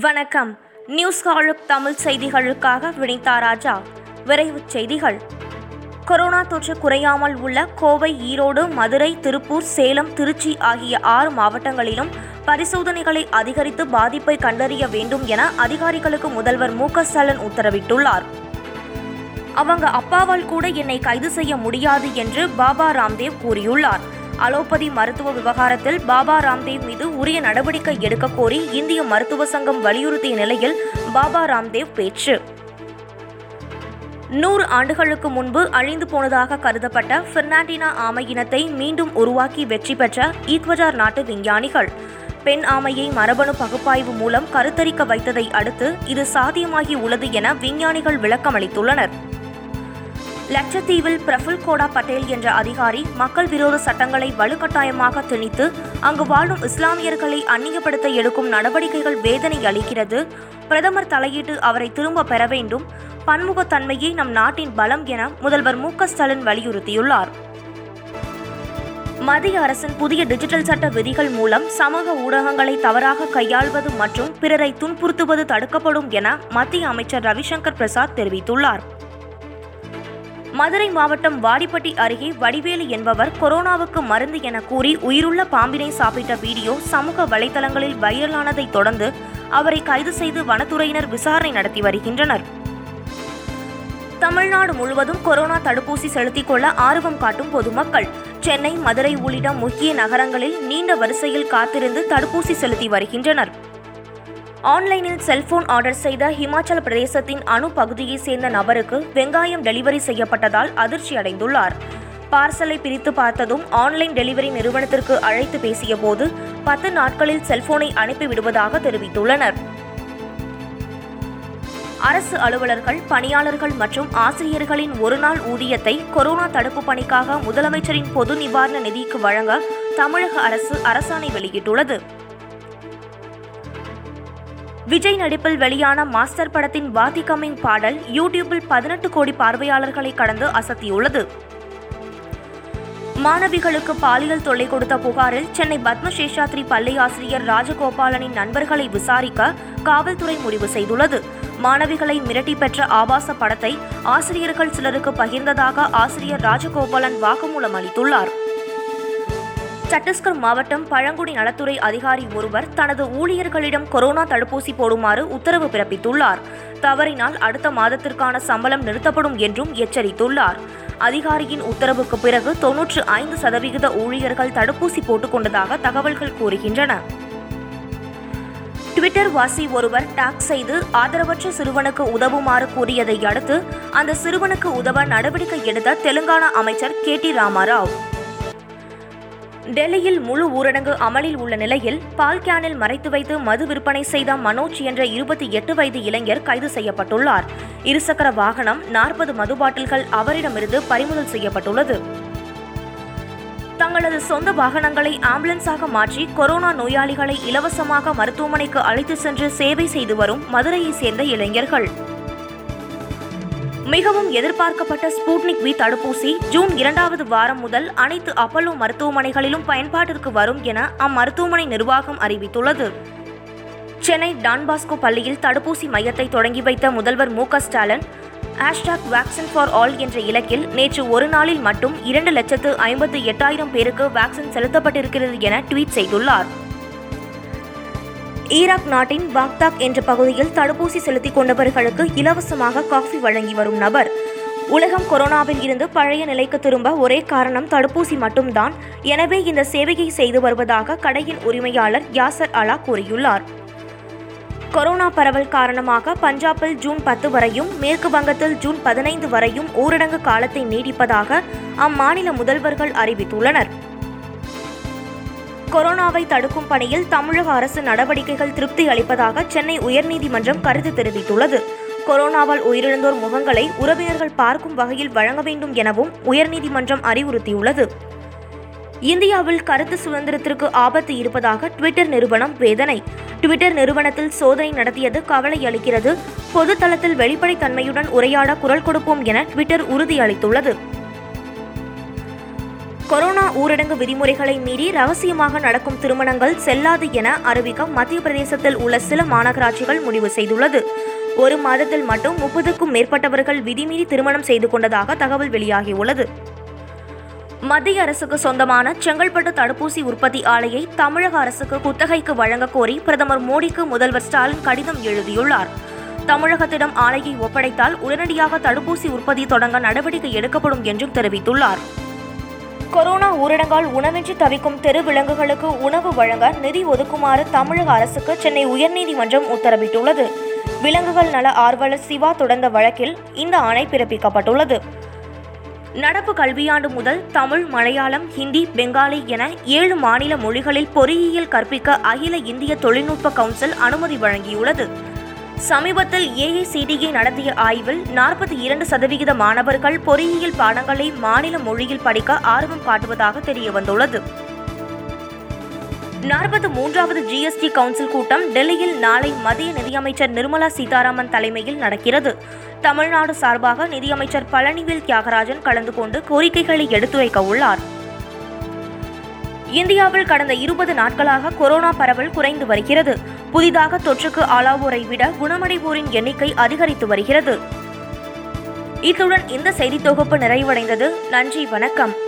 வணக்கம். நியூஸ் ஹாலுக் தமிழ் செய்திகளுக்காக வினிதா ராஜா. விரைவுச் செய்திகள். கொரோனா தொற்று குறையாமல் உள்ள கோவை ஈரோடு மதுரை திருப்பூர் சேலம் திருச்சி ஆகிய ஆறு மாவட்டங்களிலும் பரிசோதனைகளை அதிகரித்து பாதிப்பை கண்டறிய வேண்டும் என அதிகாரிகளுக்கு முதல்வர் மு க ஸ்டாலின் உத்தரவிட்டுள்ளார். அவங்க அப்பாவால் கூட என்னை கைது செய்ய முடியாது என்று பாபா ராம்தேவ் கூறியுள்ளார். அலோபதி மருத்துவ விவகாரத்தில் பாபா ராம்தேவ் மீது உரிய நடவடிக்கை எடுக்க கோரி இந்திய மருத்துவ சங்கம் வலியுறுத்திய நிலையில் பாபா ராம்தேவ் பேச்சு. நூறு ஆண்டுகளுக்கு முன்பு அழிந்து போனதாக கருதப்பட்ட பெர்னாண்டினா ஆமை இனத்தை மீண்டும் உருவாக்கி வெற்றி பெற்ற ஈக்வடார் நாட்டு விஞ்ஞானிகள். பெண் ஆமையை மரபணு பகுப்பாய்வு மூலம் கருத்தரிக்க வைத்ததை அடுத்து இது சாத்தியமாகி உள்ளது என விஞ்ஞானிகள் விளக்கமளித்துள்ளனர். லட்சத்தீவில் பிரஃபுல் கோடா பட்டேல் என்ற அதிகாரி மக்கள் விரோத சட்டங்களை வலுக்கட்டாயமாக திணித்து அங்கு வாழும் இஸ்லாமியர்களை அந்நியப்படுத்த எடுக்கும் நடவடிக்கைகள் வேதனை அளிக்கிறது. பிரதமர் தலையிட்டு அவரை திரும்ப பெற வேண்டும். பன்முகத்தன்மையே நம் நாட்டின் பலம் என முதல்வர் மு ஸ்டாலின் வலியுறுத்தியுள்ளார். மத்திய அரசின் புதிய டிஜிட்டல் சட்ட விதிகள் மூலம் சமூக ஊடகங்களை தவறாக கையாள்வது மற்றும் பிறரை துன்புறுத்துவது தடுக்கப்படும் என மத்திய அமைச்சர் ரவிசங்கர் பிரசாத் தெரிவித்துள்ளார். மதுரை மாவட்டம் வாடிப்பட்டி அருகே வடிவேலு என்பவர் கொரோனாவுக்கு மருந்து என கூறி உயிருள்ள பாம்பினை சாப்பிட்ட வீடியோ சமூக வலைதளங்களில் வைரலானதைத் தொடர்ந்து அவரை கைது செய்து வனத்துறையினர் விசாரணை நடத்தி வருகின்றனர். தமிழ்நாடு முழுவதும் கொரோனா தடுப்பூசி செலுத்திக் கொள்ள ஆர்வம் காட்டும் பொதுமக்கள். சென்னை மதுரை உள்ளிட்ட முக்கிய நகரங்களில் நீண்ட வரிசையில் காத்திருந்து தடுப்பூசி செலுத்தி வருகின்றனர். ஆன்லைனில் செல்போன் ஆர்டர் செய்த ஹிமாச்சல பிரதேசத்தின் அணு பகுதியைச் சேர்ந்த நபருக்கு வெங்காயம் டெலிவரி செய்யப்பட்டதால் அதிர்ச்சி அடைந்துள்ளார். பார்சலை பிரித்து பார்த்ததும் ஆன்லைன் டெலிவரி நிறுவனத்திற்கு அழைத்து பேசியபோது பத்து நாட்களில் செல்போனை அனுப்பிவிடுவதாக தெரிவித்துள்ளனர். அரசு அலுவலர்கள் பணியாளர்கள் மற்றும் ஆசிரியர்களின் ஒருநாள் ஊதியத்தை கொரோனா தடுப்பு பணிக்காக முதலமைச்சரின் பொது நிவாரண நிதிக்கு வழங்க தமிழக அரசு அரசாணை வெளியிட்டுள்ளது. விஜய் நடிப்பில் வெளியான மாஸ்டர் படத்தின் வாதி கமிங் பாடல் யூடியூபில் பதினெட்டு கோடி பார்வையாளர்களை கடந்து அசத்தியுள்ளது. மாணவிகளுக்கு பாலியல் தொல்லை கொடுத்த புகாரில் சென்னை பத்மசேஷாத்ரி பள்ளி ஆசிரியர் ராஜகோபாலனின் நண்பர்களை விசாரிக்க காவல்துறை முடிவு செய்துள்ளது. மாணவிகளை மிரட்டி பெற்ற ஆபாச படத்தை ஆசிரியர்கள் சிலருக்கு பகிர்ந்ததாக ஆசிரியர் ராஜகோபாலன் வாக்குமூலம் அளித்துள்ளார். சத்தீஸ்கர் மாவட்டம் பழங்குடி நலத்துறை அதிகாரி ஒருவர் தனது ஊழியர்களிடம் கொரோனா தடுப்பூசி போடுமாறு உத்தரவு பிறப்பித்துள்ளார். தவறினால் அடுத்த மாதத்திற்கான சம்பளம் நிறுத்தப்படும் என்றும் எச்சரித்துள்ளார். அதிகாரியின் உத்தரவுக்கு பிறகு தொன்னூற்று ஐந்து சதவிகித ஊழியர்கள் தடுப்பூசி போட்டுக் கொண்டதாக தகவல்கள் கூறுகின்றன. ட்விட்டர் வாசி ஒருவர் டாக் செய்து ஆதரவற்ற சிறுவனுக்கு உதவுமாறு கூறியதை அடுத்து அந்த சிறுவனுக்கு உதவ நடவடிக்கை எடுத்த தெலுங்கானா அமைச்சர் கே டி ராமாராவ். டெல்லியில் முழு ஊரடங்கு அமலில் உள்ள நிலையில் பால் கேனில் மறைத்து வைத்து மது விற்பனை செய்த மனோஜ் என்ற இருபத்தி எட்டு வயது இளைஞர் கைது செய்யப்பட்டுள்ளார். இருசக்கர வாகனம் நாற்பது மது பாட்டில்கள் அவரிடமிருந்து பறிமுதல் செய்யப்பட்டுள்ளது. தங்களது சொந்த வாகனங்களை ஆம்புலன்ஸாக மாற்றி கொரோனா நோயாளிகளை இலவசமாக மருத்துவமனைக்கு அழைத்து சென்று சேவை செய்து வரும் மதுரையைச் சேர்ந்த இளைஞர்கள். மிகவும் எதிர்பார்க்கப்பட்ட ஸ்பூட்னிக் வி தடுப்பூசி ஜூன் இரண்டாவது வாரம் முதல் அனைத்து அப்பல்லோ மருத்துவமனைகளிலும் பயன்பாட்டிற்கு வரும் என அம்மருத்துவமனை நிர்வாகம் அறிவித்துள்ளது. சென்னை டான்பாஸ்கோ பள்ளியில் தடுப்பூசி மையத்தை தொடங்கி வைத்த முதல்வர் Mu Ka Stalin hashtag vaccine for all என்ற இலக்கில் நேற்று ஒரு நாளில் மட்டும் இரண்டு லட்சத்து ஐம்பத்து எட்டாயிரம் பேருக்கு வேக்சின் செலுத்தப்பட்டிருக்கிறது என ட்வீட் செய்துள்ளார். ஈராக் நாட்டின் பாக்தாக் என்ற பகுதியில் தடுப்பூசி செலுத்திக் கொண்டவர்களுக்கு இலவசமாக காஃபி வழங்கி வரும் நபர். உலகம் கொரோனாவில் இருந்து பழைய நிலைக்கு திரும்ப ஒரே காரணம் தடுப்பூசி மட்டும்தான். எனவே இந்த சேவையை செய்து வருவதாக கடையின் உரிமையாளர் யாசர் அலா கூறியுள்ளார். கொரோனா பரவல் காரணமாக பஞ்சாபில் ஜூன் பத்து வரையும் மேற்கு வங்கத்தில் ஜூன் பதினைந்து வரையும் ஊரடங்கு காலத்தை நீடிப்பதாக அம்மாநில முதல்வர்கள் அறிவித்துள்ளனர். கொரோனாவை தடுக்கும் பணியில் தமிழக அரசு நடவடிக்கைகள் திருப்தி அளிப்பதாக சென்னை உயர்நீதிமன்றம் கருத்து தெரிவித்துள்ளது. கொரோனாவால் உயிரிழந்தோர் முகங்களை உறவினர்கள் பார்க்கும் வகையில் வழங்க வேண்டும் எனவும் உயர்நீதிமன்றம் அறிவுறுத்தியுள்ளது. இந்தியாவில் கருத்து சுதந்திரத்திற்கு ஆபத்து இருப்பதாக ட்விட்டர் நிறுவனம் வேதனை. ட்விட்டர் நிறுவனத்தில் சோதனை நடத்தியது கவலை அளிக்கிறது. பொதுத்தளத்தில் வெளிப்படைத்தன்மையுடன் உரையாட குரல் கொடுப்போம் என ட்விட்டர் உறுதியளித்துள்ளது. கொரோனா ஊரடங்கு விதிமுறைகளை மீறி ரகசியமாக நடக்கும் திருமணங்கள் செல்லாது என அறிவிக்க மத்திய பிரதேசத்தில் உள்ள சில மாநகராட்சிகள் முடிவு செய்துள்ளது. ஒரு மாதத்தில் மட்டும் முப்பதுக்கும் மேற்பட்டவர்கள் விதிமீறி திருமணம் செய்து கொண்டதாக தகவல் வெளியாகியுள்ளது. மத்திய அரசுக்கு சொந்தமான செங்கல்பட்டு தடுப்பூசி உற்பத்தி ஆலையை தமிழக அரசுக்கு குத்தகைக்கு வழங்க கோரி பிரதமர் மோடிக்கு முதல்வர் ஸ்டாலின் கடிதம் எழுதியுள்ளார். தமிழகத்திடம் ஆலையை ஒப்படைத்தால் உடனடியாக தடுப்பூசி உற்பத்தி தொடங்க நடவடிக்கை எடுக்கப்படும் என்றும் தெரிவித்துள்ளார். கொரோனா ஊரடங்கால் உணவின்றி தவிக்கும் தெரு விலங்குகளுக்கு உணவு வழங்க நிதி ஒதுக்குமாறு தமிழக அரசுக்கு சென்னை உயர்நீதிமன்றம் உத்தரவிட்டுள்ளது. விலங்குகள் நல ஆர்வலர் சிவா தொடர்ந்த வழக்கில் இந்த ஆணை பிறப்பிக்கப்பட்டுள்ளது. நடப்பு கல்வியாண்டு முதல் தமிழ் மலையாளம் ஹிந்தி பெங்காலி என ஏழு மாநில மொழிகளில் பொறியியல் கற்பிக்க அகில இந்திய தொழில்நுட்ப கவுன்சில் அனுமதி வழங்கியுள்ளது. சமீபத்தில் ஏஐசிடிஇ நடத்திய ஆய்வில் நாற்பத்தி இரண்டு சதவிகித மாணவர்கள் பொறியியல் பாடங்களை மாநில மொழியில் படிக்க ஆர்வம் காட்டுவதாக தெரியவந்துள்ளது. நாற்பத்தி மூன்றாவது ஜிஎஸ்டி கவுன்சில் கூட்டம் டெல்லியில் நாளை மத்திய நிதியமைச்சர் நிர்மலா சீதாராமன் தலைமையில் நடக்கிறது. தமிழ்நாடு சார்பாக நிதியமைச்சர் பழனிவேல் தியாகராஜன் கலந்து கொண்டு கோரிக்கைகளை எடுத்துரைக்க உள்ளார். இந்தியாவில் கடந்த இருபது நாட்களாக கொரோனா பரவல் குறைந்து வருகிறது. புதிதாக தொற்றுக்கு ஆளாவோரை விட குணமடைவோரின் எண்ணிக்கை அதிகரித்து வருகிறது. இத்துடன் இந்த செய்தி தொகுப்பு நிறைவடைந்தது. நன்றி வணக்கம்.